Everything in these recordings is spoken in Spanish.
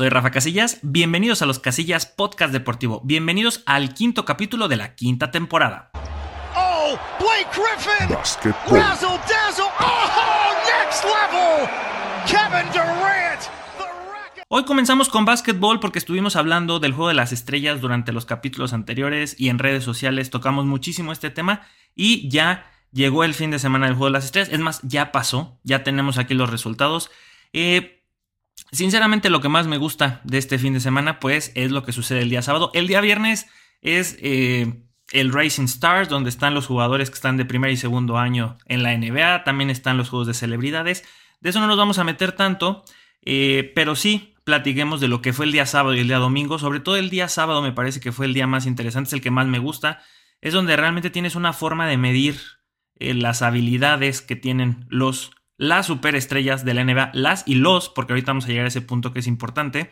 Soy Rafa Casillas, bienvenidos a los Casillas Podcast Deportivo, bienvenidos al quinto capítulo de la quinta temporada. Oh, Blake Griffin! Razzle dazzle! Oh, next level! Kevin Durant! Hoy comenzamos con básquetbol porque estuvimos hablando del juego de las estrellas durante los capítulos anteriores y en redes sociales tocamos muchísimo este tema y ya llegó el fin de semana del juego de las estrellas. Es más, ya pasó, ya tenemos aquí los resultados. Eh, sinceramente lo que más me gusta de este fin de semana pues es lo que sucede el día sábado. El día viernes es eh, el Racing Stars donde están los jugadores que están de primer y segundo año en la NBA. También están los juegos de celebridades. De eso no nos vamos a meter tanto. Eh, pero sí, platiquemos de lo que fue el día sábado y el día domingo. Sobre todo el día sábado me parece que fue el día más interesante, es el que más me gusta. Es donde realmente tienes una forma de medir eh, las habilidades que tienen los las superestrellas de la NBA, las y los, porque ahorita vamos a llegar a ese punto que es importante.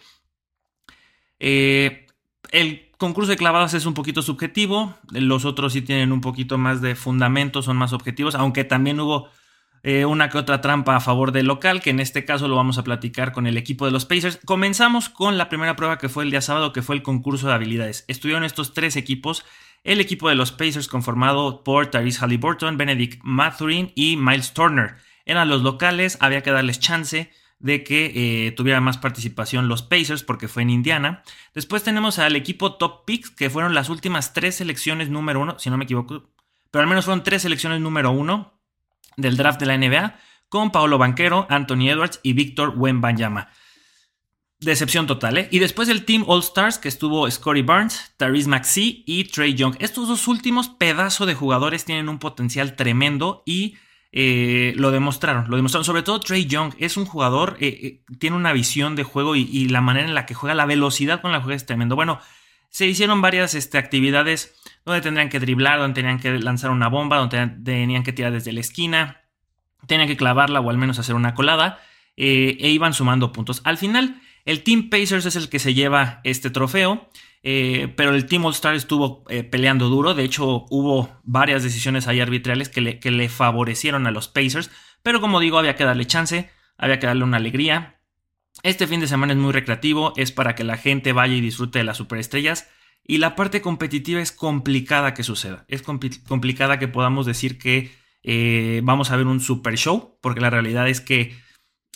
Eh, el concurso de clavados es un poquito subjetivo, los otros sí tienen un poquito más de fundamento, son más objetivos, aunque también hubo eh, una que otra trampa a favor del local, que en este caso lo vamos a platicar con el equipo de los Pacers. Comenzamos con la primera prueba que fue el día sábado, que fue el concurso de habilidades. Estuvieron estos tres equipos. El equipo de los Pacers conformado por Tyrese Halliburton, Benedict Mathurin y Miles Turner. Eran los locales, había que darles chance de que eh, tuviera más participación los Pacers porque fue en Indiana. Después tenemos al equipo Top Picks, que fueron las últimas tres selecciones número uno, si no me equivoco, pero al menos fueron tres selecciones número uno del draft de la NBA con Paolo Banquero, Anthony Edwards y Víctor Wembanyama. Decepción total, ¿eh? Y después el Team All Stars, que estuvo Scotty Barnes, Therese Maxey y Trey Young. Estos dos últimos pedazos de jugadores tienen un potencial tremendo y eh, lo demostraron. Lo demostraron. Sobre todo Trey Young es un jugador, eh, eh, tiene una visión de juego y, la manera en la que juega, la velocidad con la que juega es tremendo. Bueno, se hicieron varias este, actividades donde tendrían que driblar, donde tenían que lanzar una bomba, donde tenían que tirar desde la esquina, tenían que clavarla o al menos hacer una colada, e iban sumando puntos. Al final, el Team Pacers es el que se lleva este trofeo, eh, pero el Team All Star estuvo eh, peleando duro, de hecho hubo varias decisiones ahí arbitrales que le, que le favorecieron a los Pacers, pero como digo, había que darle chance, había que darle una alegría. Este fin de semana es muy recreativo, es para que la gente vaya y disfrute de las superestrellas. Y la parte competitiva es complicada que suceda. Es complicada que podamos decir que eh, vamos a ver un super show, porque la realidad es que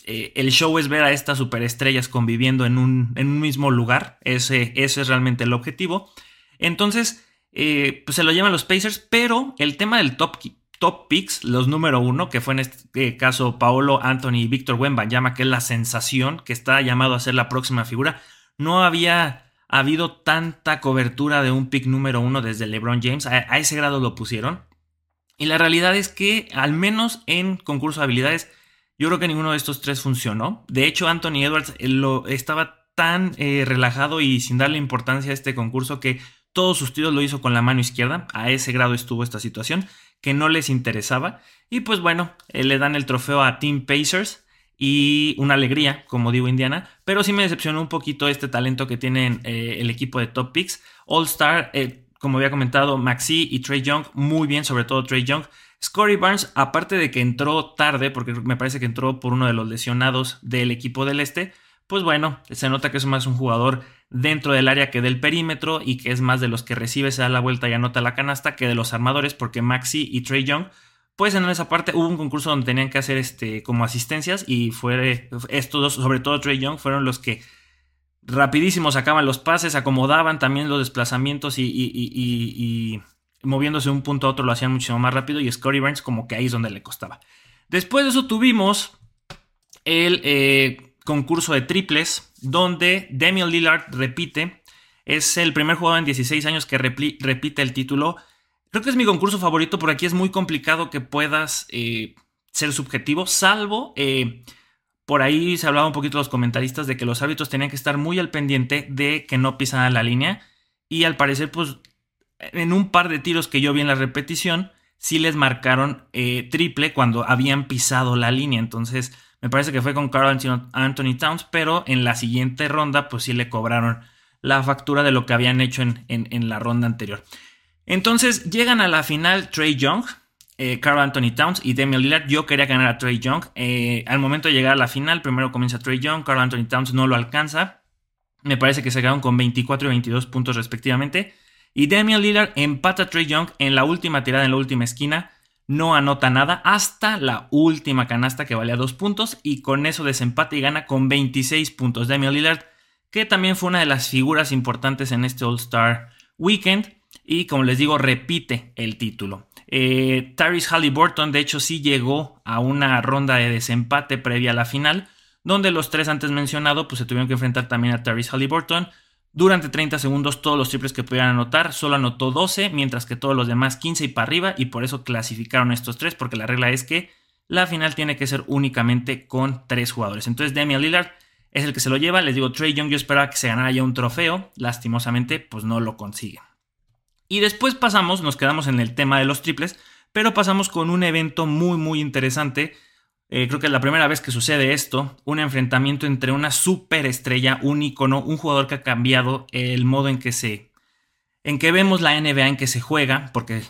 eh, el show es ver a estas superestrellas conviviendo en un, en un mismo lugar. Ese, es realmente el objetivo. Entonces, eh, pues se lo llevan los Pacers, pero el tema del top, top picks, los número uno, que fue en este caso Paolo, Anthony y Víctor Wembanyama, que es la sensación que está llamado a ser la próxima figura, no había ha habido tanta cobertura de un pick número uno desde LeBron James. A, ese grado lo pusieron. Y la realidad es que, al menos en concurso de habilidades, yo creo que ninguno de estos tres funcionó. De hecho, Anthony Edwards eh, lo, estaba tan eh, relajado y sin darle importancia a este concurso que todos sus tiros lo hizo con la mano izquierda. A ese grado estuvo esta situación, que no les interesaba. Y pues bueno, eh, le dan el trofeo a Team Pacers y una alegría, como digo Indiana, pero sí me decepcionó un poquito este talento que tienen el equipo de Top Picks. All Star, como había comentado, Maxi y Trey Young, muy bien, sobre todo Trey Young. Scotty Barnes, aparte de que entró tarde, porque me parece que entró por uno de los lesionados del equipo del este, pues bueno, se nota que es más un jugador dentro del área que del perímetro y que es más de los que recibe, se da la vuelta y anota la canasta que de los armadores, porque Maxi y Trey Young pues en esa parte hubo un concurso donde tenían que hacer este, como asistencias y fue, estos dos, sobre todo Trey Young, fueron los que rapidísimo sacaban los pases, acomodaban también los desplazamientos y, moviéndose de un punto a otro lo hacían muchísimo más rápido y Scotty Barnes como que ahí es donde le costaba. Después de eso tuvimos el eh, concurso de triples donde Damian Lillard repite, es el primer jugador en 16 años que repite el título Creo que es mi concurso favorito porque aquí es muy complicado que puedas eh, ser subjetivo, salvo eh, por ahí se hablaba un poquito los comentaristas de que los árbitros tenían que estar muy al pendiente de que no pisaran la línea y al parecer pues en un par de tiros que yo vi en la repetición sí les marcaron eh, triple cuando habían pisado la línea, entonces me parece que fue con Carl Anthony Towns, pero en la siguiente ronda pues sí le cobraron la factura de lo que habían hecho en la ronda anterior. Entonces llegan a la final Trey Young, eh, Carl Anthony Towns y Damian Lillard. Yo quería ganar a Trey Young. Eh, al momento de llegar a la final, primero comienza Trey Young, Carl Anthony Towns no lo alcanza. Me parece que se quedaron con 24 y 22 puntos respectivamente. Y Damian Lillard empata a Trey Young en la última tirada, en la última esquina. No anota nada hasta la última canasta que valía 2 puntos. Y con eso desempate y gana con 26 puntos. Damian Lillard, que también fue una de las figuras importantes en este All-Star Weekend. Y como les digo, repite el título. Eh, Tyrese Halliburton, de hecho, sí llegó a una ronda de desempate previa a la final, donde los tres antes mencionados pues, se tuvieron que enfrentar también a Tyrese Halliburton. Durante 30 segundos todos los triples que pudieran anotar, solo anotó 12, mientras que todos los demás 15 y para arriba, y por eso clasificaron estos tres, porque la regla es que la final tiene que ser únicamente con tres jugadores. Entonces Damian Lillard es el que se lo lleva. Les digo, Trey Young yo esperaba que se ganara ya un trofeo, lastimosamente pues no lo consigue. Y después pasamos, nos quedamos en el tema de los triples, pero pasamos con un evento muy muy interesante eh, creo que es la primera vez que sucede esto, un enfrentamiento entre una superestrella, un icono, un jugador que ha cambiado el modo en que se, en que vemos la NBA, en que se juega, porque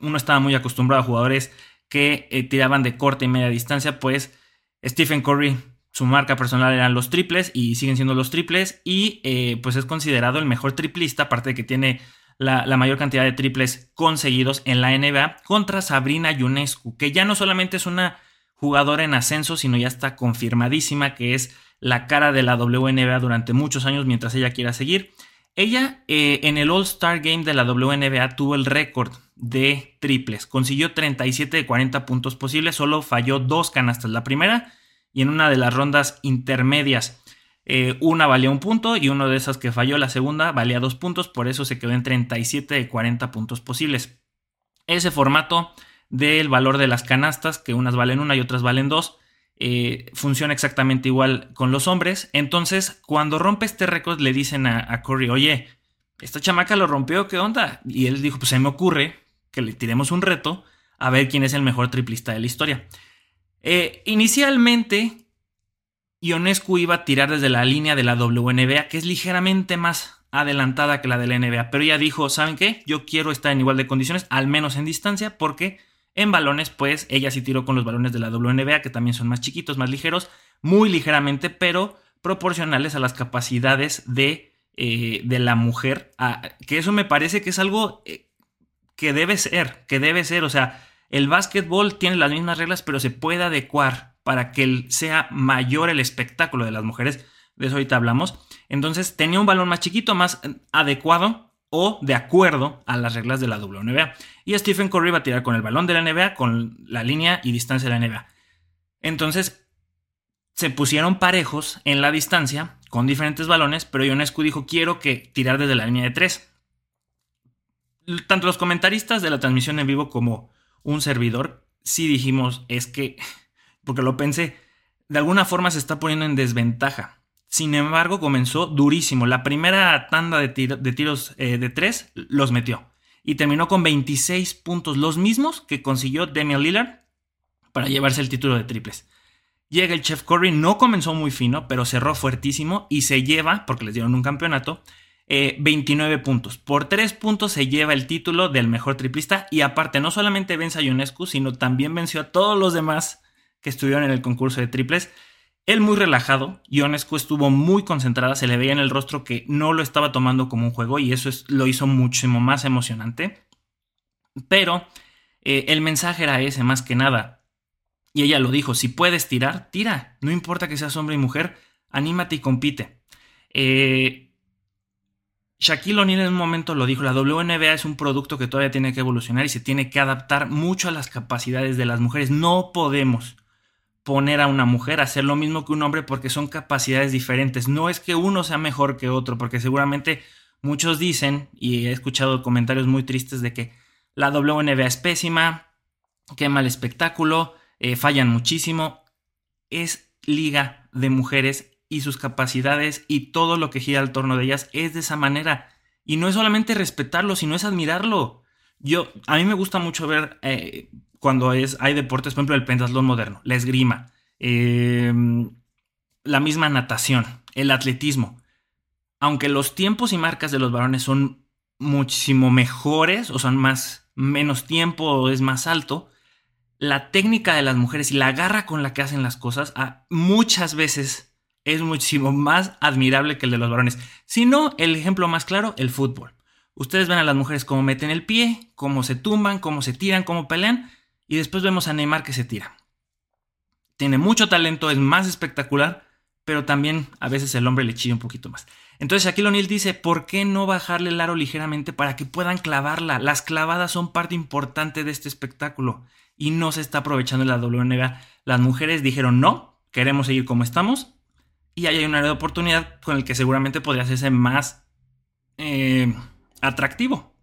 uno estaba muy acostumbrado a jugadores que eh, tiraban de corta y media distancia, pues Stephen Curry, su marca personal eran los triples y siguen siendo los triples y eh, pues es considerado el mejor triplista, aparte de que tiene la, la, mayor cantidad de triples conseguidos en la NBA contra Sabrina Ionescu, que ya no solamente es una jugadora en ascenso, sino ya está confirmadísima que es la cara de la WNBA durante muchos años mientras ella quiera seguir. Ella eh, en el All-Star Game de la WNBA tuvo el récord de triples. Consiguió 37 de 40 puntos posibles, solo falló dos canastas. La primera y en una de las rondas intermedias. Eh, una valía un punto y una de esas que falló, la segunda, valía dos puntos, por eso se quedó en 37 de 40 puntos posibles. Ese formato del valor de las canastas, que unas valen una y otras valen dos. Eh, funciona exactamente igual con los hombres. Entonces, cuando rompe este récord, le dicen a, Curry, oye, esta chamaca lo rompió, ¿qué onda? Y él dijo, pues se me ocurre que le tiremos un reto a ver quién es el mejor triplista de la historia. Eh, inicialmente, Ionescu iba a tirar desde la línea de la WNBA, que es ligeramente más adelantada que la de la NBA, pero ella dijo, ¿saben qué? Yo quiero estar en igual de condiciones, al menos en distancia, porque en balones, pues ella sí tiró con los balones de la WNBA, que también son más chiquitos, más ligeros, muy ligeramente, pero proporcionales a las capacidades de, eh, de la mujer. que eso me parece que es algo eh, que debe ser, que debe ser. O sea, el básquetbol tiene las mismas reglas, pero se puede adecuar para que sea mayor el espectáculo de las mujeres. De eso ahorita hablamos. Entonces tenía un balón más chiquito, más eh, adecuado o de acuerdo a las reglas de la WNBA. Y Stephen Curry va a tirar con el balón de la NBA, con la línea y distancia de la NBA. Entonces, se pusieron parejos en la distancia con diferentes balones, pero Ionescu dijo, quiero que tirar desde la línea de 3. Tanto los comentaristas de la transmisión en vivo como un servidor, sí dijimos, es que, porque lo pensé, de alguna forma se está poniendo en desventaja. Sin embargo, comenzó durísimo. La primera tanda de, tiros eh, de tres los metió. Y terminó con 26 puntos, los mismos que consiguió Damian Lillard para llevarse el título de triples. Llega el Chef Curry, no comenzó muy fino, pero cerró fuertísimo y se lleva, porque les dieron un campeonato, 29 eh, puntos. Por 3 puntos se lleva el título del mejor triplista y aparte no solamente vence a Ionescu, sino también venció a todos los demás que estuvieron en el concurso de triples. Él muy relajado, Ionescu estuvo muy concentrada, se le veía en el rostro que no lo estaba tomando como un juego y eso lo hizo muchísimo más emocionante. Pero eh, el mensaje era ese más que nada. Y ella lo dijo, si puedes tirar, tira. No importa que seas hombre y mujer, anímate y compite. Eh, Shaquille O'Neal en un momento lo dijo, la WNBA es un producto que todavía tiene que evolucionar y se tiene que adaptar mucho a las capacidades de las mujeres. No podemos poner a una mujer a hacer lo mismo que un hombre porque son capacidades diferentes. No es que uno sea mejor que otro, porque seguramente muchos dicen, y he escuchado comentarios muy tristes de que la WNBA es pésima, qué mal espectáculo, eh, fallan muchísimo. Es liga de mujeres y sus capacidades y todo lo que gira al torno de ellas es de esa manera. Y no es solamente respetarlo, sino es admirarlo. Yo, a mí me gusta mucho ver eh, cuando es, hay deportes, por ejemplo, el pentatlón moderno, la esgrima, em, la misma natación, el atletismo. Aunque los tiempos y marcas de los varones son muchísimo mejores o son más menos tiempo, es más alto, la técnica de las mujeres y la garra con la que hacen las cosas muchas veces es muchísimo más admirable que el de los varones. Si no, el ejemplo más claro, el fútbol. Ustedes ven a las mujeres cómo meten el pie, cómo se tumban, cómo se tiran, cómo pelean, y después vemos a Neymar que se tira. Tiene mucho talento, es más espectacular, pero también a veces el hombre le chilla un poquito más. Entonces Shaquille O'Neal dice, ¿por qué no bajarle el aro ligeramente para que puedan clavarla? Las clavadas son parte importante de este espectáculo y no se está aprovechando la WNBA. Las mujeres dijeron, no, queremos seguir como estamos y ahí hay una área de oportunidad con el que seguramente podría hacerse más eh, atractivo.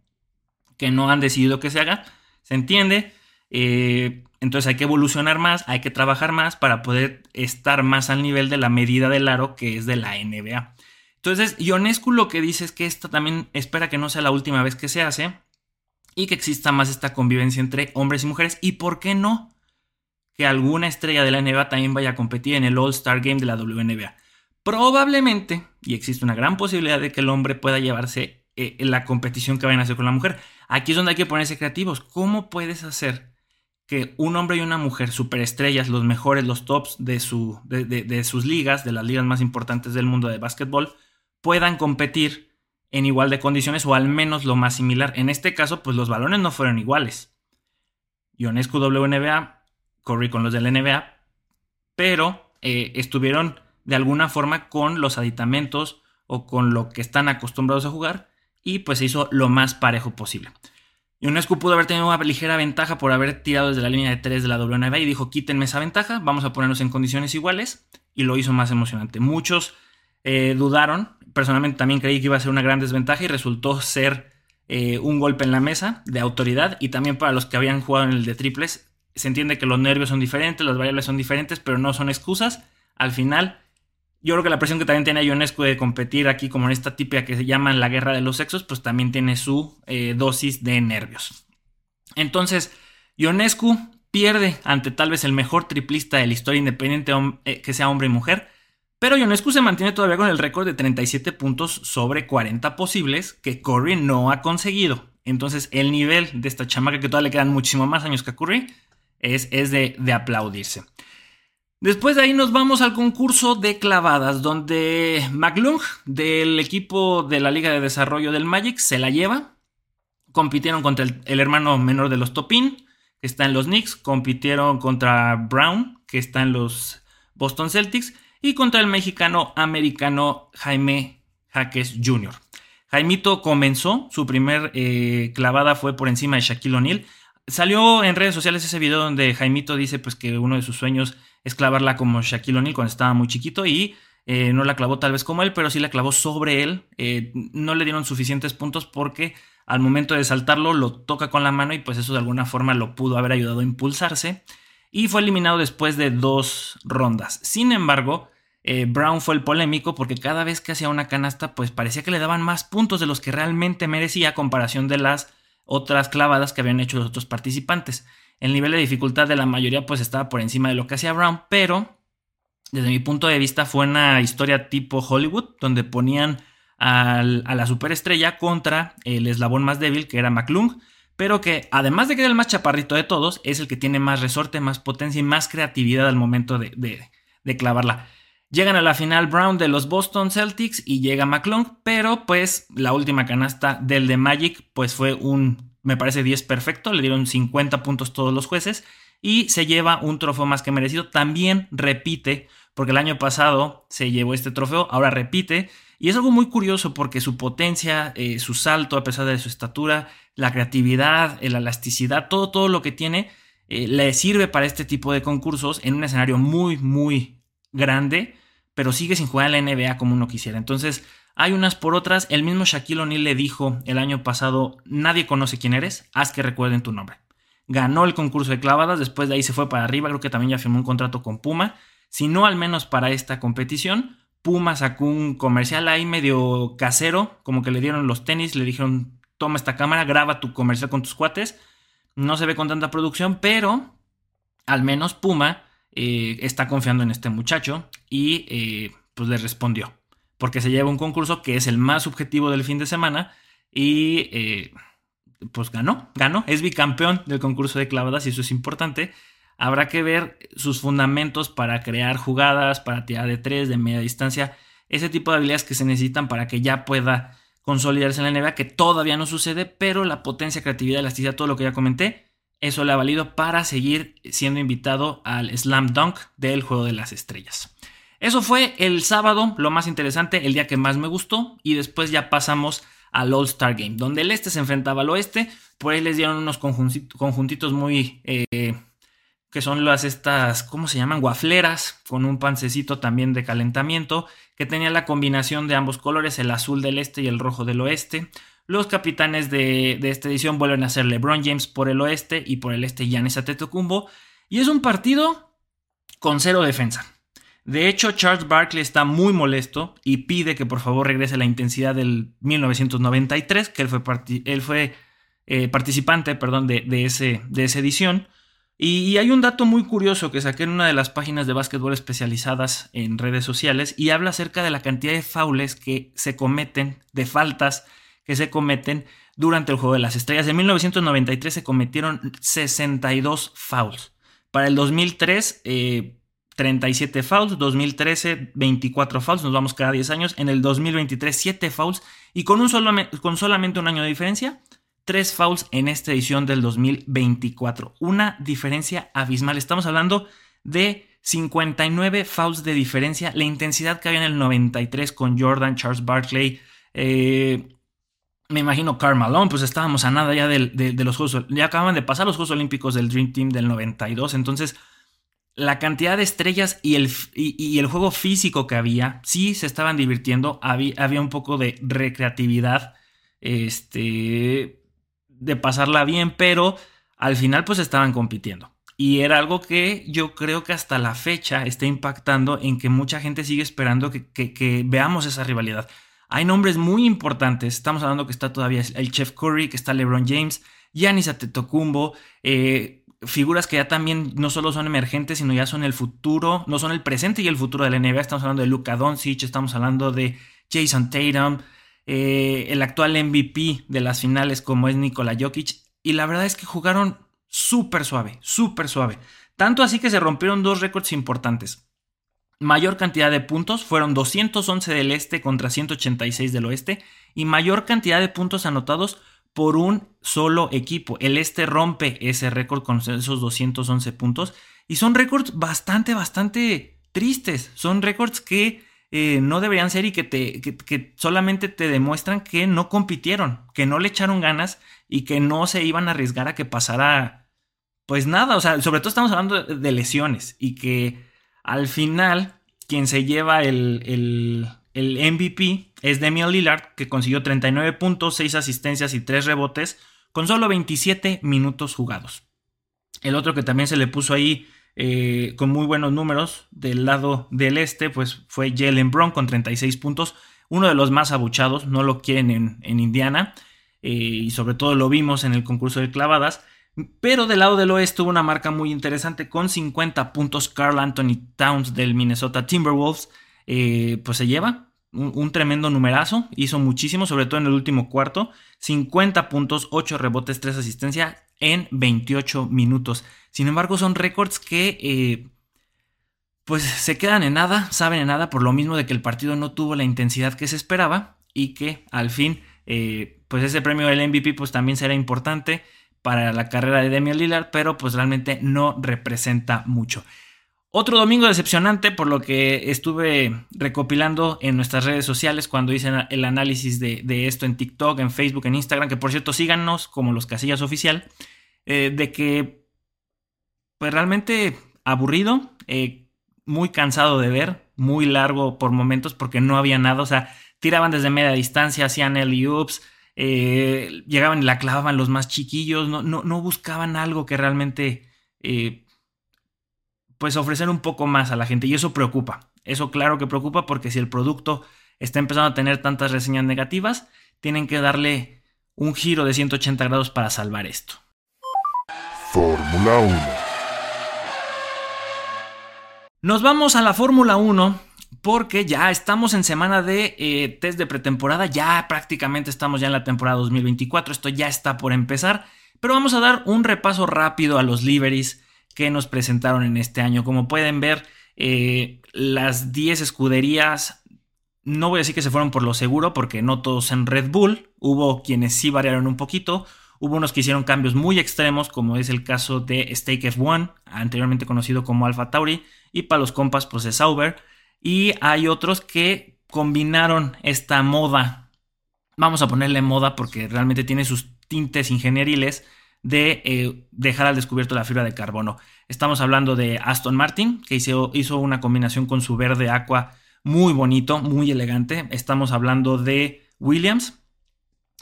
Que no han decidido que se haga, se entiende. Eh, entonces hay que evolucionar más, hay que trabajar más para poder estar más al nivel de la medida del aro que es de la NBA. Entonces, Ionescu lo que dice es que esta también espera que no sea la última vez que se hace y que exista más esta convivencia entre hombres y mujeres. ¿Y por qué no? Que alguna estrella de la NBA también vaya a competir en el All-Star Game de la WNBA. Probablemente, y existe una gran posibilidad de que el hombre pueda llevarse eh, la competición que vayan a hacer con la mujer. Aquí es donde hay que ponerse creativos. ¿Cómo puedes hacer que un hombre y una mujer, superestrellas, los mejores, los tops de, su, de sus ligas, de las ligas más importantes del mundo de básquetbol, puedan competir en igual de condiciones o al menos lo más similar. En este caso, pues los balones no fueron iguales. Ionescu WNBA, corrí con los del NBA, pero eh, estuvieron de alguna forma con los aditamentos o con lo que están acostumbrados a jugar y pues se hizo lo más parejo posible. Ionescu pudo haber tenido una ligera ventaja por haber tirado desde la línea de 3 de la WNBA y dijo quítenme esa ventaja, vamos a ponernos en condiciones iguales y lo hizo más emocionante. Muchos eh, dudaron. Personalmente también creí que iba a ser una gran desventaja y resultó ser eh, un golpe en la mesa de autoridad. Y también para los que habían jugado en el de triples, se entiende que los nervios son diferentes, las variables son diferentes, pero no son excusas. Al final, yo creo que la presión que también tiene Ionescu de competir aquí, como en esta típica que se llama la guerra de los sexos, pues también tiene su eh, dosis de nervios. Entonces, Ionescu pierde ante tal vez el mejor triplista de la historia independiente que sea hombre y mujer pero Ionescu se mantiene todavía con el récord de 37 puntos sobre 40 posibles que Curry no ha conseguido. Entonces el nivel de esta chamaca, que todavía le quedan muchísimo más años que a Curry, es, es de, de aplaudirse. Después de ahí nos vamos al concurso de clavadas, donde McLung del equipo de la Liga de Desarrollo del Magic se la lleva. Compitieron contra el, hermano menor de los Topin, que está en los Knicks. Compitieron contra Brown, que está en los Boston Celtics y contra el mexicano americano Jaime Jaques Jr. Jaimito comenzó, su primer eh, clavada fue por encima de Shaquille O'Neal. Salió en redes sociales ese video donde Jaimito dice pues, que uno de sus sueños es clavarla como Shaquille O'Neal cuando estaba muy chiquito y eh, no la clavó tal vez como él, pero sí la clavó sobre él. Eh, no le dieron suficientes puntos porque al momento de saltarlo lo toca con la mano y pues eso de alguna forma lo pudo haber ayudado a impulsarse. Y fue eliminado después de dos rondas. Sin embargo, eh, Brown fue el polémico porque cada vez que hacía una canasta pues parecía que le daban más puntos de los que realmente merecía a comparación de las otras clavadas que habían hecho los otros participantes. El nivel de dificultad de la mayoría pues estaba por encima de lo que hacía Brown, pero desde mi punto de vista fue una historia tipo Hollywood donde ponían a la superestrella contra el eslabón más débil que era McClung, pero que además de que era el más chaparrito de todos, es el que tiene más resorte, más potencia y más creatividad al momento de, de clavarla. Llegan a la final Brown de los Boston Celtics y llega McClung, pero pues la última canasta del de Magic pues fue un, me parece 10 perfecto, le dieron 50 puntos todos los jueces y se lleva un trofeo más que merecido. También repite, porque el año pasado se llevó este trofeo, ahora repite. Y es algo muy curioso porque su potencia, eh, su salto a pesar de su estatura, la creatividad, la elasticidad, todo, todo lo que tiene, eh, le sirve para este tipo de concursos en un escenario muy, muy grande pero sigue sin jugar en la NBA como uno quisiera. Entonces, hay unas por otras. El mismo Shaquille O'Neal le dijo el año pasado, nadie conoce quién eres, haz que recuerden tu nombre. Ganó el concurso de clavadas, después de ahí se fue para arriba, creo que también ya firmó un contrato con Puma. Si no, al menos para esta competición, Puma sacó un comercial ahí medio casero, como que le dieron los tenis, le dijeron, toma esta cámara, graba tu comercial con tus cuates. No se ve con tanta producción, pero al menos Puma eh, está confiando en este muchacho y eh, pues le respondió. Porque se lleva un concurso que es el más subjetivo del fin de semana y eh, pues ganó, ganó, es bicampeón del concurso de clavadas y eso es importante. Habrá que ver sus fundamentos para crear jugadas, para tirar de tres, de media distancia, ese tipo de habilidades que se necesitan para que ya pueda consolidarse en la NBA, que todavía no sucede, pero la potencia, creatividad, elasticidad, todo lo que ya comenté, eso le ha valido para seguir siendo invitado al Slam Dunk del Juego de las Estrellas. Eso fue el sábado, lo más interesante, el día que más me gustó, y después ya pasamos al All Star Game, donde el este se enfrentaba al oeste, por ahí les dieron unos conjuntitos muy... Eh, que son las estas, ¿cómo se llaman? Guafleras, con un pancecito también de calentamiento, que tenía la combinación de ambos colores, el azul del este y el rojo del oeste. Los capitanes de, esta edición vuelven a ser LeBron James por el oeste y por el este Giannis Antetokounmpo. Y es un partido con cero defensa. De hecho, Charles Barkley está muy molesto y pide que por favor regrese la intensidad del 1993, que él fue, eh, participante perdón, de, esa edición. Y, hay un dato muy curioso que saqué en una de las páginas de básquetbol especializadas en redes sociales y habla acerca de la cantidad de faules que se cometen, de faltas que se cometen durante el Juego de las Estrellas. En 1993 se cometieron 62 fouls. Para el 2003, 37 eh, fouls. 2013, 24 fouls. Nos vamos cada 10 años. En el 2023, 7 fouls. Y con, un solo, con solamente un año de diferencia, tres fouls en esta edición del 2024. Una diferencia abismal. Estamos hablando de 59 fouls de diferencia. La intensidad que había en el 93 con Jordan, Charles Barkley. Eh, me imagino Carl pues estábamos a nada ya de, los Juegos. Ya acaban de pasar los Juegos Olímpicos del Dream Team del 92. Entonces, la cantidad de estrellas y el, y, el juego físico que había, sí se estaban divirtiendo. Había, había un poco de recreatividad. Este de pasarla bien, pero al final pues estaban compitiendo. Y era algo que yo creo que hasta la fecha está impactando en que mucha gente sigue esperando que, veamos esa rivalidad. Hay nombres muy importantes. Estamos hablando que está todavía el Chef Curry, que está LeBron James, Giannis Antetokounmpo, eh, figuras que ya también no solo son emergentes, sino ya son el futuro, no son el presente y el futuro de la NBA. Estamos hablando de Luka Doncic, estamos hablando de Jason Tatum, eh, el actual MVP de las finales como es Nikola Jokic. Y la verdad es que jugaron súper suave, súper suave. Tanto así que se rompieron dos récords importantes. Mayor cantidad de puntos fueron 211 del este contra 186 del oeste y mayor cantidad de puntos anotados por un solo equipo. El este rompe ese récord con esos 211 puntos y son récords bastante, bastante tristes. Son récords que eh, no deberían ser y que, te, que, solamente te demuestran que no compitieron, que no le echaron ganas y que no se iban a arriesgar a que pasara pues nada, o sea, sobre todo estamos hablando de lesiones y que al final quien se lleva el, el, MVP es Demian Lillard, que consiguió 39 puntos, 6 asistencias y 3 rebotes con solo 27 minutos jugados. El otro que también se le puso ahí eh, con muy buenos números del lado del este, pues fue Jalen Brown con 36 puntos, uno de los más abuchados, no lo quieren en, Indiana, eh, y sobre todo lo vimos en el concurso de clavadas. Pero del lado del oeste hubo una marca muy interesante con 50 puntos. Carl Anthony Towns del Minnesota Timberwolves, eh, pues se lleva un, tremendo numerazo. Hizo muchísimo, sobre todo en el último cuarto. 50 puntos, 8 rebotes, 3 asistencias en 28 minutos. Sin embargo, son récords que eh, pues se quedan en nada, saben en nada por lo mismo de que el partido no tuvo la intensidad que se esperaba y que al fin eh, pues ese premio del MVP pues también será importante para la carrera de Demian Lillard, pero pues realmente no representa mucho. Otro domingo decepcionante por lo que estuve recopilando en nuestras redes sociales cuando hice el análisis de, esto en TikTok, en Facebook, en Instagram, que por cierto síganos como los casillas oficial, eh, de que pues realmente aburrido, eh, muy cansado de ver, muy largo por momentos porque no había nada, o sea, tiraban desde media distancia, hacían el oops, eh, llegaban y la clavaban los más chiquillos, no, no, buscaban algo que realmente pues ofrecer un poco más a la gente y eso preocupa. Eso claro que preocupa porque si el producto está empezando a tener tantas reseñas negativas, tienen que darle un giro de 180 grados para salvar esto. Fórmula 1. Nos vamos a la Fórmula 1 porque ya estamos en semana de eh, test de pretemporada, ya prácticamente estamos ya en la temporada 2024, esto ya está por empezar, pero vamos a dar un repaso rápido a los liveries que nos presentaron en este año. Como pueden ver, eh, las 10 escuderías, no voy a decir que se fueron por lo seguro, porque no todos en Red Bull, hubo quienes sí variaron un poquito, hubo unos que hicieron cambios muy extremos, como es el caso de Stake F1, anteriormente conocido como Alpha Tauri, y para los compas pues es Sauber. Y hay otros que combinaron esta moda, vamos a ponerle moda porque realmente tiene sus tintes ingenieriles de eh, dejar al descubierto la fibra de carbono. Estamos hablando de Aston Martin, que hizo, hizo una combinación con su verde aqua muy bonito, muy elegante. Estamos hablando de Williams,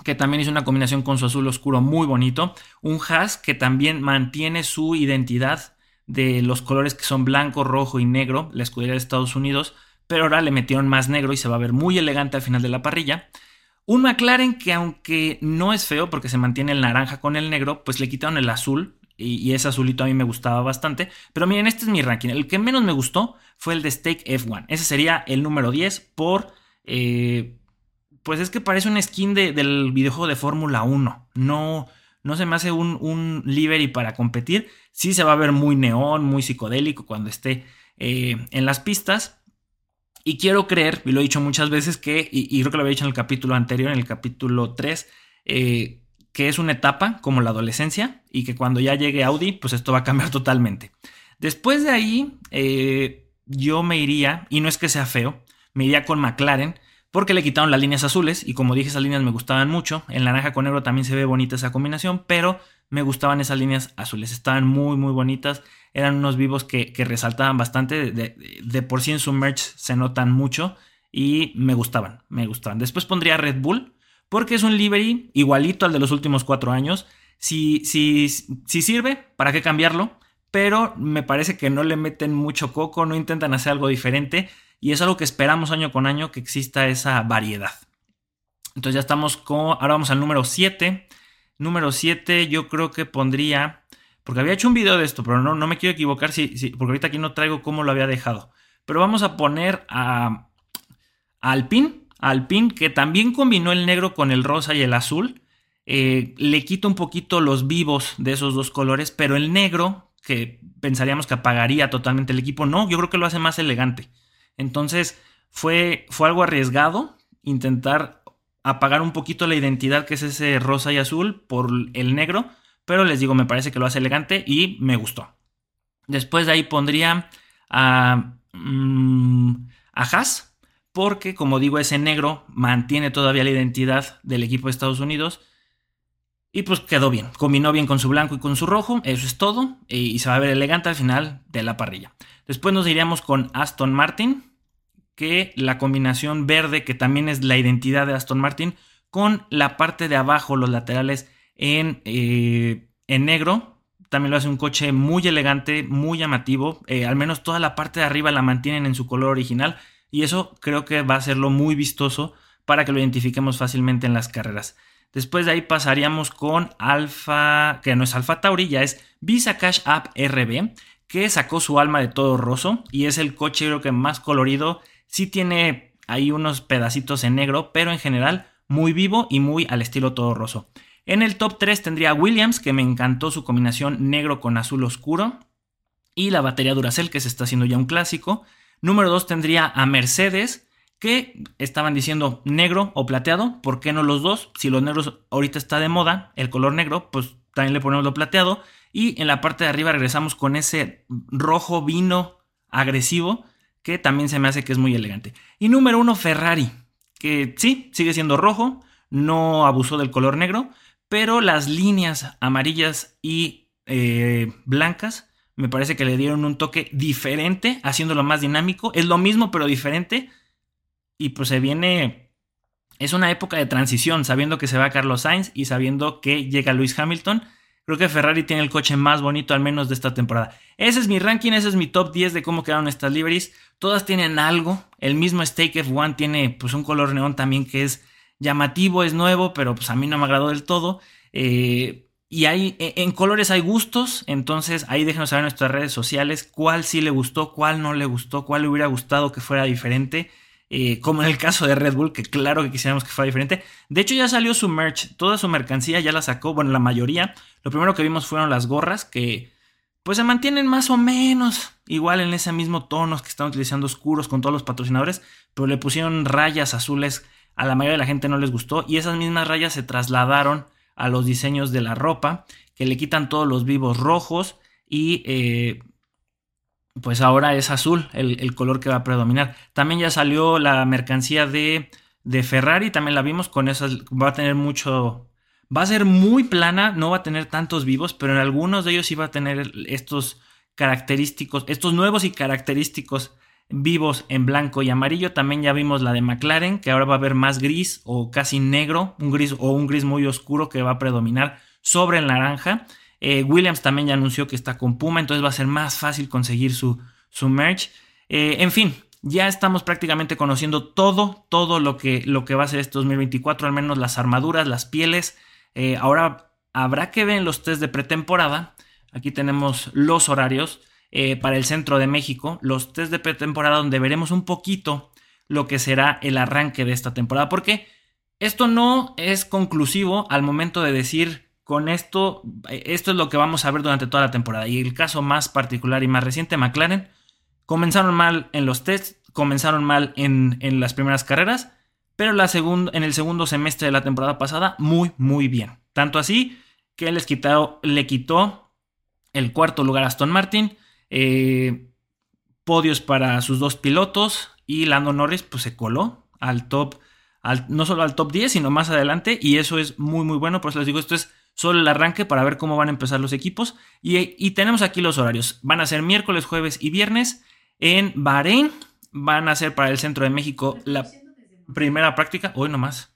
que también hizo una combinación con su azul oscuro muy bonito. Un Haas que también mantiene su identidad de los colores que son blanco, rojo y negro, la escudería de Estados Unidos, pero ahora le metieron más negro y se va a ver muy elegante al final de la parrilla. Un McLaren que aunque no es feo porque se mantiene el naranja con el negro, pues le quitaron el azul y, ese azulito a mí me gustaba bastante. Pero miren, este es mi ranking. El que menos me gustó fue el de Stake F1. Ese sería el número 10 por... Eh, pues es que parece un skin del videojuego de Fórmula 1. No, no se me hace un, un livery para competir. Sí se va a ver muy neón, muy psicodélico cuando esté eh, en las pistas. Y quiero creer, y lo he dicho muchas veces, que, y, creo que lo había dicho en el capítulo anterior, en el capítulo 3, eh, que es una etapa como la adolescencia y que cuando ya llegue Audi, pues esto va a cambiar totalmente. Después de ahí, eh, yo me iría, y no es que sea feo, me iría con McLaren, porque le quitaron las líneas azules y como dije esas líneas me gustaban mucho. En naranja con negro también se ve bonita esa combinación, pero me gustaban esas líneas azules, estaban muy muy bonitas, eran unos vivos que, resaltaban bastante, de, por sí en su merch se notan mucho y me gustaban, me gustaban. Después pondría Red Bull porque es un livery igualito al de los últimos cuatro años. Si, si, si sirve, ¿para qué cambiarlo? Pero me parece que no le meten mucho coco, no intentan hacer algo diferente y es algo que esperamos año con año que exista esa variedad. Entonces ya estamos con, ahora vamos al número 7. Número 7 yo creo que pondría, porque había hecho un video de esto, pero no, no me quiero equivocar si, porque ahorita aquí no traigo cómo lo había dejado. Pero vamos a poner a, a Alpine, Alpine que también combinó el negro con el rosa y el azul. Eh, le quito un poquito los vivos de esos dos colores, pero el negro, que pensaríamos que apagaría totalmente el equipo, no, yo creo que lo hace más elegante. Entonces fue, fue algo arriesgado intentar apagar un poquito la identidad que es ese rosa y azul por el negro, pero les digo, me parece que lo hace elegante y me gustó. Después de ahí pondría a, mm, a Haas, porque como digo, ese negro mantiene todavía la identidad del equipo de Estados Unidos. Y pues quedó bien, combinó bien con su blanco y con su rojo, eso es todo, y se va a ver elegante al final de la parrilla. Después nos iríamos con Aston Martin, que la combinación verde, que también es la identidad de Aston Martin, con la parte de abajo, los laterales en, eh, en negro. También lo hace un coche muy elegante, muy llamativo. Eh, al menos toda la parte de arriba la mantienen en su color original. Y eso creo que va a hacerlo muy vistoso para que lo identifiquemos fácilmente en las carreras. Después de ahí pasaríamos con Alfa, que no es Alfa Tauri, ya es Visa Cash App RB, que sacó su alma de todo roso y es el coche creo que más colorido Sí tiene ahí unos pedacitos en negro, pero en general muy vivo y muy al estilo todo roso. En el top 3 tendría Williams, que me encantó su combinación negro con azul oscuro. Y la batería Duracell, que se está haciendo ya un clásico. Número 2 tendría a Mercedes, que estaban diciendo negro o plateado. ¿Por qué no los dos? Si los negros ahorita está de moda, el color negro, pues también le ponemos lo plateado. Y en la parte de arriba regresamos con ese rojo vino agresivo que también se me hace que es muy elegante. Y número uno, Ferrari, que sí, sigue siendo rojo, no abusó del color negro, pero las líneas amarillas y eh, blancas me parece que le dieron un toque diferente, haciéndolo más dinámico. Es lo mismo, pero diferente. Y pues se viene. Es una época de transición, sabiendo que se va Carlos Sainz y sabiendo que llega Luis Hamilton. Creo que Ferrari tiene el coche más bonito, al menos de esta temporada. Ese es mi ranking, ese es mi top 10 de cómo quedaron estas liveries. Todas tienen algo. El mismo Stake F1 tiene pues un color neón también que es llamativo, es nuevo, pero pues a mí no me agradó del todo. Eh, y hay, e, en colores hay gustos, entonces ahí déjenos saber en nuestras redes sociales cuál sí le gustó, cuál no le gustó, cuál le hubiera gustado que fuera diferente. Eh, como en el caso de Red Bull, que claro que quisiéramos que fuera diferente. De hecho, ya salió su merch, toda su mercancía ya la sacó, bueno, la mayoría. Lo primero que vimos fueron las gorras, que pues se mantienen más o menos igual en ese mismo tono que están utilizando oscuros con todos los patrocinadores, pero le pusieron rayas azules. A la mayoría de la gente no les gustó y esas mismas rayas se trasladaron a los diseños de la ropa, que le quitan todos los vivos rojos y eh, pues ahora es azul el, color que va a predominar. También ya salió la mercancía de, de Ferrari, también la vimos con esas, va a tener mucho... Va a ser muy plana, no va a tener tantos vivos, pero en algunos de ellos sí va a tener estos característicos, estos nuevos y característicos vivos en blanco y amarillo. También ya vimos la de McLaren, que ahora va a haber más gris o casi negro, un gris o un gris muy oscuro que va a predominar sobre el naranja. Eh, Williams también ya anunció que está con Puma, entonces va a ser más fácil conseguir su, su merch. Eh, en fin, ya estamos prácticamente conociendo todo, todo lo que, lo que va a ser este 2024, al menos las armaduras, las pieles. Eh, ahora habrá que ver en los test de pretemporada. Aquí tenemos los horarios. Eh, para el centro de México, los test de pretemporada donde veremos un poquito lo que será el arranque de esta temporada, porque esto no es conclusivo al momento de decir con esto, eh, esto es lo que vamos a ver durante toda la temporada. Y el caso más particular y más reciente, McLaren, comenzaron mal en los tests, comenzaron mal en, las primeras carreras, pero la en el segundo semestre de la temporada pasada, muy, muy bien. Tanto así que les quitó, le quitó el cuarto lugar a Aston Martin, eh, podios para sus dos pilotos y Lando Norris pues se coló al top, no solo al top 10, sino más adelante y eso es muy muy bueno, por eso les digo, esto es solo el arranque para ver cómo van a empezar los equipos. Y, tenemos aquí los horarios, van a ser miércoles, jueves y viernes en Bahrein, van a ser para el centro de México la primera práctica, hoy nomás.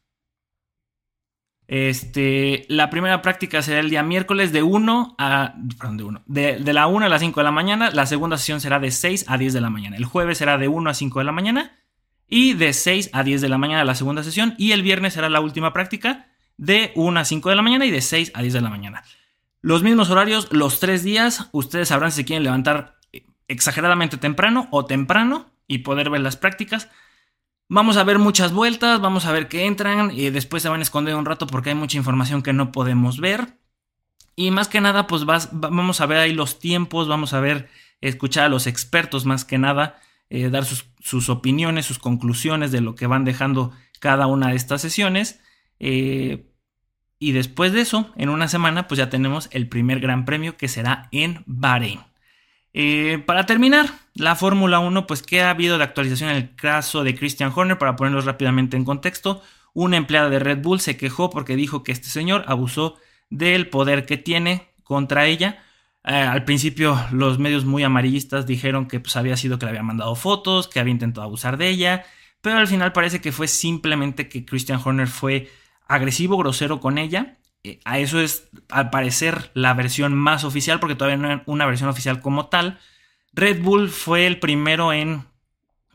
Este, la primera práctica será el día miércoles de 1 a. Perdón, de 1. De, la 1 a las 5 de la mañana. La segunda sesión será de 6 a 10 de la mañana. El jueves será de 1 a 5 de la mañana. Y de 6 a 10 de la mañana la segunda sesión. Y el viernes será la última práctica de 1 a 5 de la mañana y de 6 a 10 de la mañana. Los mismos horarios, los tres días. Ustedes sabrán si quieren levantar exageradamente temprano o temprano y poder ver las prácticas. Vamos a ver muchas vueltas, vamos a ver que entran y después se van a esconder un rato porque hay mucha información que no podemos ver. Y más que nada, pues vamos a ver ahí los tiempos, vamos a ver, escuchar a los expertos más que nada, eh, dar sus, opiniones, sus conclusiones de lo que van dejando cada una de estas sesiones. Eh, y después de eso, en una semana, pues ya tenemos el primer gran premio que será en Bahrein. Eh, para terminar, la Fórmula 1, pues ¿qué ha habido de actualización en el caso de Christian Horner? Para ponerlos rápidamente en contexto, una empleada de Red Bull se quejó porque dijo que este señor abusó del poder que tiene contra ella. Eh, al principio los medios muy amarillistas dijeron que pues, había sido que le había mandado fotos, que había intentado abusar de ella, pero al final parece que fue simplemente que Christian Horner fue agresivo, grosero con ella eh, a eso es, al parecer, la versión más oficial, porque todavía no hay una versión oficial como tal. Red Bull fue el primero en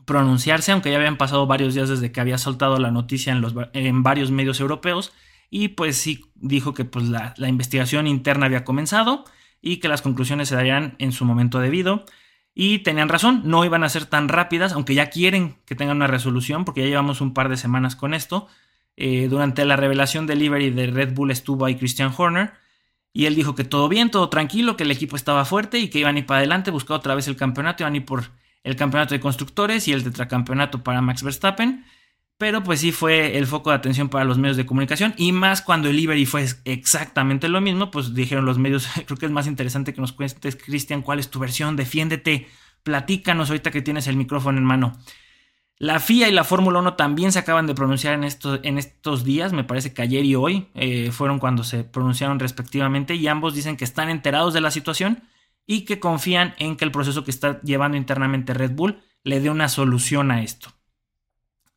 pronunciarse, aunque ya habían pasado varios días desde que había soltado la noticia en, los, en varios medios europeos. Y pues sí dijo que pues, la, la, investigación interna había comenzado y que las conclusiones se darían en su momento debido. Y tenían razón, no iban a ser tan rápidas, aunque ya quieren que tengan una resolución, porque ya llevamos un par de semanas con esto. Eh, durante la revelación del livery de Red Bull estuvo ahí Christian Horner. Y él dijo que todo bien, todo tranquilo, que el equipo estaba fuerte y que iban a ir para adelante, buscar otra vez el campeonato, iban a ir por el campeonato de constructores y el tetracampeonato para Max Verstappen. Pero pues sí fue el foco de atención para los medios de comunicación y más cuando el livery fue exactamente lo mismo, pues dijeron los medios, creo que es más interesante que nos cuentes, Cristian, cuál es tu versión, defiéndete, platícanos ahorita que tienes el micrófono en mano. La FIA y la Fórmula 1 también se acaban de pronunciar en, estos días, me parece que ayer y hoy eh, fueron cuando se pronunciaron respectivamente y ambos dicen que están enterados de la situación y que confían en que el proceso que está llevando internamente Red Bull le dé una solución a esto.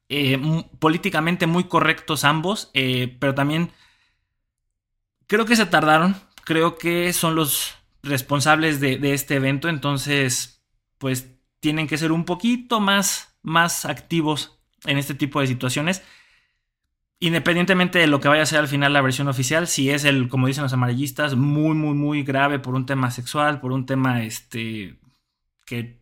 Eh, políticamente muy correctos ambos, eh, pero también creo que se tardaron, creo que son los responsables de este evento, entonces pues tienen que ser un poquito más más activos en este tipo de situaciones. independientemente de lo que vaya a ser al final la versión oficial, si es el, como dicen los amarillistas, muy, muy, muy grave por un tema sexual, por un tema este, que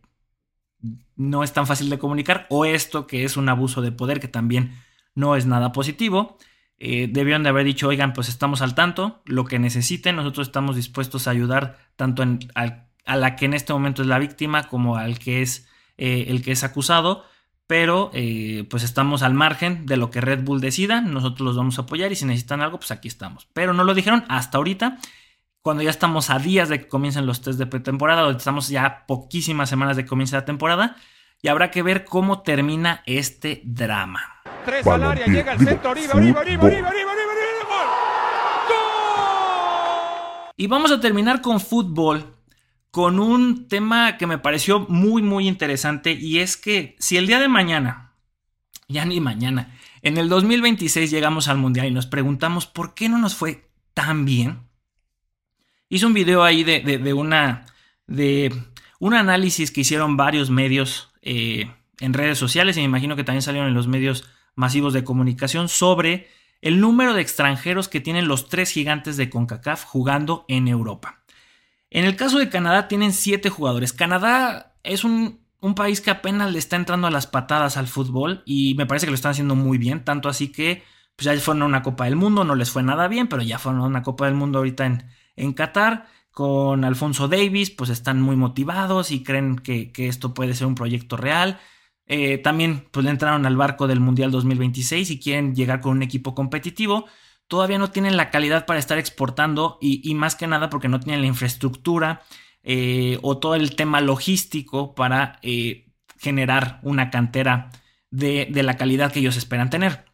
no es tan fácil de comunicar, o esto que es un abuso de poder que también no es nada positivo. Eh, debieron de haber dicho, oigan, pues estamos al tanto, lo que necesiten, nosotros estamos dispuestos a ayudar tanto a la que en este momento es la víctima como al que es eh, el que es acusado, pero eh, pues estamos al margen de lo que Red Bull decida, nosotros los vamos a apoyar y si necesitan algo, pues aquí estamos. Pero no lo dijeron hasta ahorita, cuando ya estamos a días de que comiencen los test de pretemporada, o estamos ya poquísimas semanas de que comience la temporada, y habrá que ver cómo termina este drama. Tres al área, llega el centro, Oribe, Oribe, Oribe, Oribe, Oribe, gol. Y vamos a terminar con fútbol, con un tema que me pareció muy, muy interesante, y es que si el día de mañana, ya ni mañana, en el 2026 llegamos al Mundial y nos preguntamos por qué no nos fue tan bien, hice un video ahí de, de, una, de un análisis que hicieron varios medios eh, en redes sociales y me imagino que también salieron en los medios masivos de comunicación sobre el número de extranjeros que tienen los tres gigantes de CONCACAF jugando en Europa. En el caso de Canadá tienen siete jugadores. Canadá es un, país que apenas le está entrando a las patadas al fútbol y me parece que lo están haciendo muy bien, tanto así que pues ya fueron a una Copa del Mundo, no les fue nada bien, pero ya fueron a una Copa del Mundo ahorita en, en Qatar. Con Alfonso Davis, pues están muy motivados y creen que, que esto puede ser un proyecto real. Eh, también pues, le entraron al barco del Mundial 2026 y quieren llegar con un equipo competitivo. Todavía no tienen la calidad para estar exportando y, más que nada porque no tienen la infraestructura eh, o todo el tema logístico para eh, generar una cantera de, de la calidad que ellos esperan tener.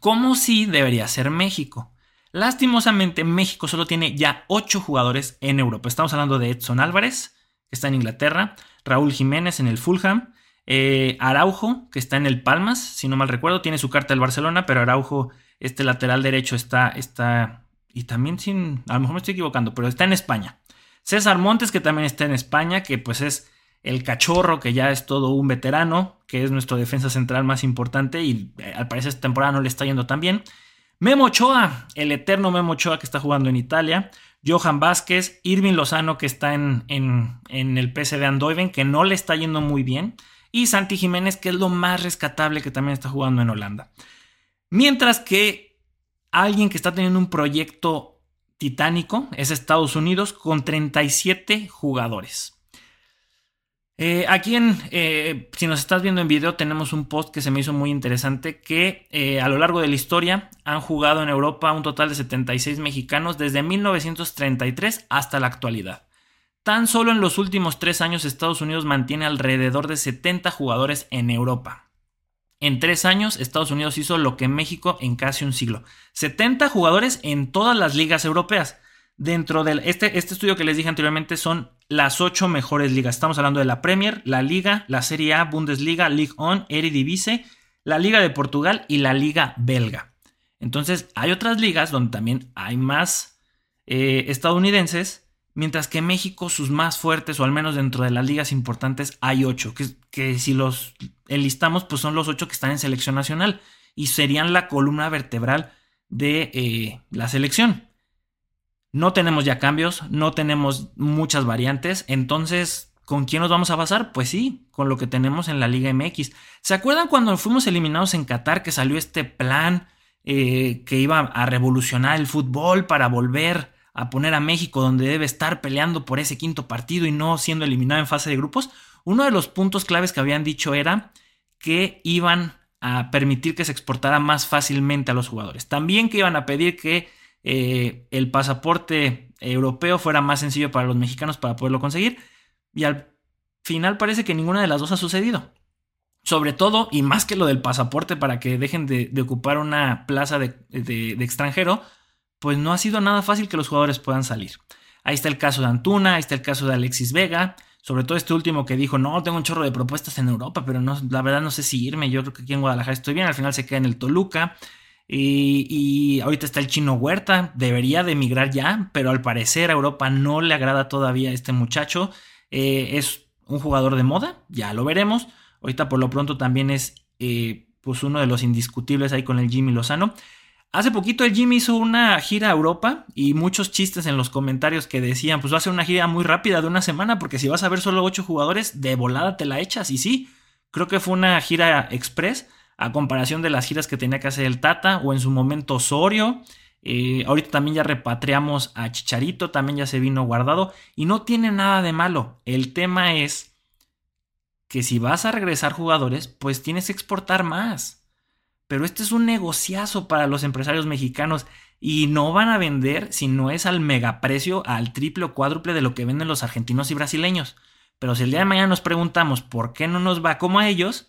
Como si debería ser México. Lastimosamente, México solo tiene ya 8 jugadores en Europa. Estamos hablando de Edson Álvarez, que está en Inglaterra, Raúl Jiménez en el Fulham, eh, Araujo, que está en el Palmas, si no mal recuerdo, tiene su carta del Barcelona, pero Araujo, este lateral derecho, está, está, y también sin, a lo mejor me estoy equivocando, pero está en España. César Montes, que también está en España, que pues es el cachorro, que ya es todo un veterano, que es nuestro defensa central más importante y eh, al parecer esta temporada no le está yendo tan bien. Memo Ochoa, el eterno Memo Ochoa que está jugando en Italia. Johan Vázquez, Irving Lozano que está en, en, en el PSV que no le está yendo muy bien y Santi Jiménez, que es lo más rescatable que también está jugando en Holanda. Mientras que alguien que está teniendo un proyecto titánico es Estados Unidos con 37 jugadores. Eh, aquí en, eh, si nos estás viendo en video, tenemos un post que se me hizo muy interesante que eh, a lo largo de la historia han jugado en Europa un total de 76 mexicanos desde 1933 hasta la actualidad. Tan solo en los últimos tres años Estados Unidos mantiene alrededor de 70 jugadores en Europa. En tres años Estados Unidos hizo lo que México en casi un siglo. 70 jugadores en todas las ligas europeas. Dentro de este, este estudio que les dije anteriormente son las ocho mejores ligas. Estamos hablando de la Premier, la Liga, la Serie A, Bundesliga, Ligue 1, Eredivisie, la Liga de Portugal y la Liga Belga. Entonces hay otras ligas donde también hay más eh, estadounidenses Mientras que México, sus más fuertes, o al menos dentro de las ligas importantes, hay ocho. Que, si los enlistamos, pues son los ocho que están en selección nacional. Y serían la columna vertebral de eh, la selección. No tenemos ya cambios, no tenemos muchas variantes. Entonces, ¿con quién nos vamos a basar? Pues sí, con lo que tenemos en la Liga MX. ¿Se acuerdan cuando fuimos eliminados en Qatar que salió este plan eh, que iba a revolucionar el fútbol para volver a poner a México donde debe estar peleando por ese quinto partido y no siendo eliminado en fase de grupos, uno de los puntos claves que habían dicho era que iban a permitir que se exportara más fácilmente a los jugadores. También que iban a pedir que eh, el pasaporte europeo fuera más sencillo para los mexicanos para poderlo conseguir. Y al final parece que ninguna de las dos ha sucedido. Sobre todo, y más que lo del pasaporte para que dejen de, ocupar una plaza de extranjero, pues no ha sido nada fácil que los jugadores puedan salir. Ahí está el caso de Antuna, ahí está el caso de Alexis Vega, sobre todo este último que dijo, no, tengo un chorro de propuestas en Europa, pero no, la verdad no sé si irme, yo creo que aquí en Guadalajara estoy bien, al final se queda en el Toluca. Y, ahorita está el chino Huerta, debería de emigrar ya, pero al parecer a Europa no le agrada todavía a este muchacho. Eh, es un jugador de moda, ya lo veremos. Ahorita por lo pronto también es eh, pues uno de los indiscutibles ahí con el Jimmy Lozano. Hace poquito el Jimmy hizo una gira a Europa y muchos chistes en los comentarios que decían, pues va a ser una gira muy rápida de una semana porque si vas a ver solo ocho jugadores, de volada te la echas. Y sí, creo que fue una gira express a comparación de las giras que tenía que hacer el Tata o en su momento Osorio. Eh, ahorita también ya repatriamos a Chicharito, también ya se vino guardado y no tiene nada de malo. El tema es que si vas a regresar jugadores, pues tienes que exportar más pero este es un negociazo para los empresarios mexicanos y no van a vender si no es al megaprecio, al triple o cuádruple de lo que venden los argentinos y brasileños. Pero si el día de mañana nos preguntamos por qué no nos va como a ellos,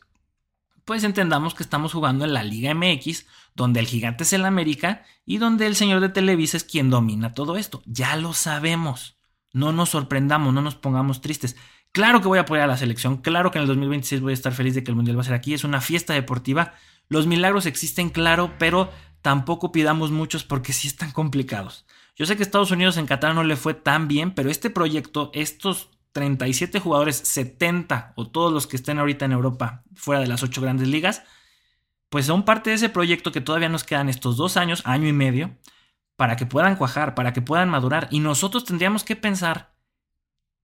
pues entendamos que estamos jugando en la Liga MX, donde el gigante es el América y donde el señor de Televisa es quien domina todo esto. Ya lo sabemos. No nos sorprendamos, no nos pongamos tristes. Claro que voy a apoyar a la selección, claro que en el 2026 voy a estar feliz de que el Mundial va a ser aquí, es una fiesta deportiva, los milagros existen, claro, pero tampoco pidamos muchos porque sí están complicados. Yo sé que Estados Unidos en Qatar no le fue tan bien, pero este proyecto, estos 37 jugadores, 70 o todos los que estén ahorita en Europa fuera de las 8 grandes ligas, pues son parte de ese proyecto que todavía nos quedan estos dos años, año y medio, para que puedan cuajar, para que puedan madurar. Y nosotros tendríamos que pensar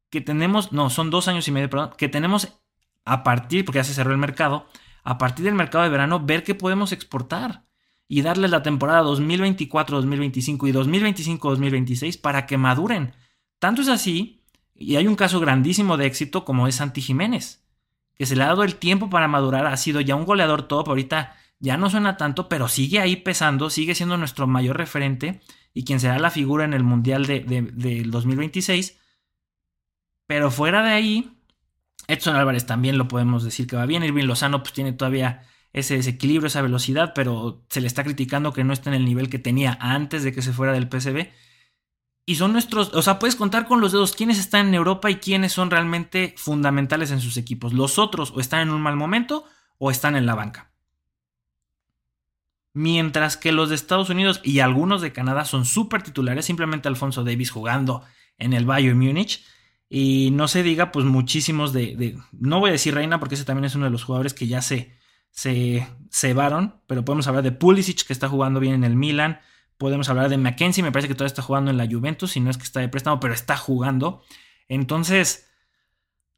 que tenemos, no, son dos años y medio, perdón, que tenemos a partir, porque ya se cerró el mercado, a partir del mercado de verano, ver qué podemos exportar y darles la temporada 2024, 2025 y 2025, 2026 para que maduren. Tanto es así, y hay un caso grandísimo de éxito como es Santi Jiménez, que se le ha dado el tiempo para madurar, ha sido ya un goleador top, ahorita ya no suena tanto, pero sigue ahí pesando, sigue siendo nuestro mayor referente y quien será la figura en el Mundial del de, 2026. Pero fuera de ahí, Edson Álvarez también lo podemos decir que va bien. Irving Lozano pues tiene todavía ese desequilibrio, esa velocidad, pero se le está criticando que no está en el nivel que tenía antes de que se fuera del PCB. Y son nuestros, o sea, puedes contar con los dedos quiénes están en Europa y quiénes son realmente fundamentales en sus equipos. Los otros o están en un mal momento o están en la banca. Mientras que los de Estados Unidos y algunos de Canadá son súper titulares, simplemente Alfonso Davis jugando en el Bayern Múnich. Y no se diga, pues muchísimos de, No voy a decir Reina porque ese también es uno de los jugadores que ya se, se cebaron. Pero podemos hablar de Pulisic, que está jugando bien en el Milan. Podemos hablar de Mackenzie, me parece que todavía está jugando en la Juventus. Si no es que está de préstamo, pero está jugando. Entonces,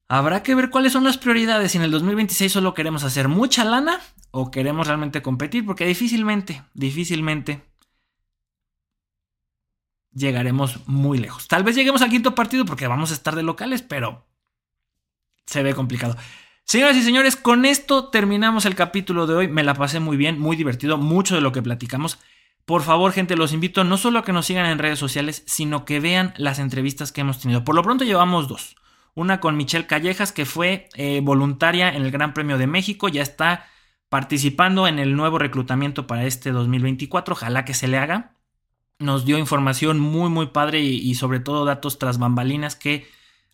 habrá que ver cuáles son las prioridades. Si en el 2026 solo queremos hacer mucha lana o queremos realmente competir. Porque difícilmente, difícilmente llegaremos muy lejos. Tal vez lleguemos al quinto partido porque vamos a estar de locales, pero se ve complicado. Señoras y señores, con esto terminamos el capítulo de hoy. Me la pasé muy bien, muy divertido, mucho de lo que platicamos. Por favor, gente, los invito no solo a que nos sigan en redes sociales, sino que vean las entrevistas que hemos tenido. Por lo pronto llevamos dos. Una con Michelle Callejas, que fue eh, voluntaria en el Gran Premio de México, ya está participando en el nuevo reclutamiento para este 2024. Ojalá que se le haga nos dio información muy muy padre y, sobre todo datos tras bambalinas que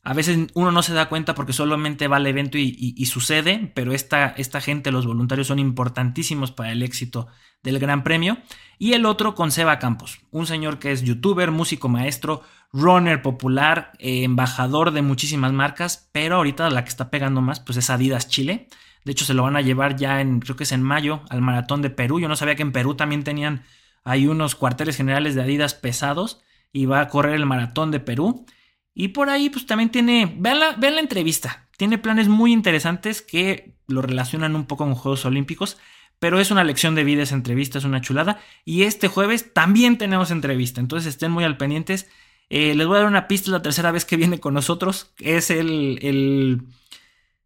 a veces uno no se da cuenta porque solamente va al evento y, sucede, pero esta, esta, gente, los voluntarios son importantísimos para el éxito del Gran Premio. Y el otro con Seba Campos, un señor que es youtuber, músico maestro, runner popular, eh, embajador de muchísimas marcas, pero ahorita la que está pegando más pues es Adidas Chile. De hecho se lo van a llevar ya en, creo que es en mayo, al maratón de Perú. Yo no sabía que en Perú también tenían hay unos cuarteles generales de Adidas pesados y va a correr el maratón de Perú. Y por ahí, pues también tiene. Vean la, la entrevista. Tiene planes muy interesantes que lo relacionan un poco con Juegos Olímpicos. Pero es una lección de vida esa entrevista, es una chulada. Y este jueves también tenemos entrevista. Entonces estén muy al pendientes. Eh, les voy a dar una pista la tercera vez que viene con nosotros. Es el, el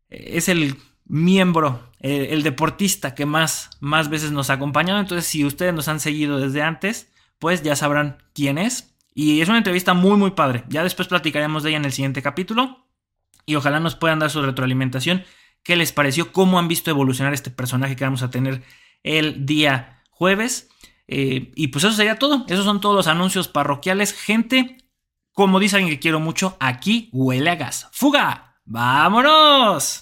es el miembro, el, deportista que más, más veces nos ha acompañado. Entonces, si ustedes nos han seguido desde antes, pues ya sabrán quién es. Y es una entrevista muy, muy padre. Ya después platicaremos de ella en el siguiente capítulo. Y ojalá nos puedan dar su retroalimentación. ¿Qué les pareció? ¿Cómo han visto evolucionar este personaje que vamos a tener el día jueves? Eh, y pues eso sería todo. Esos son todos los anuncios parroquiales. Gente, como dice alguien que quiero mucho, aquí huele a gas. ¡Fuga! ¡Vámonos!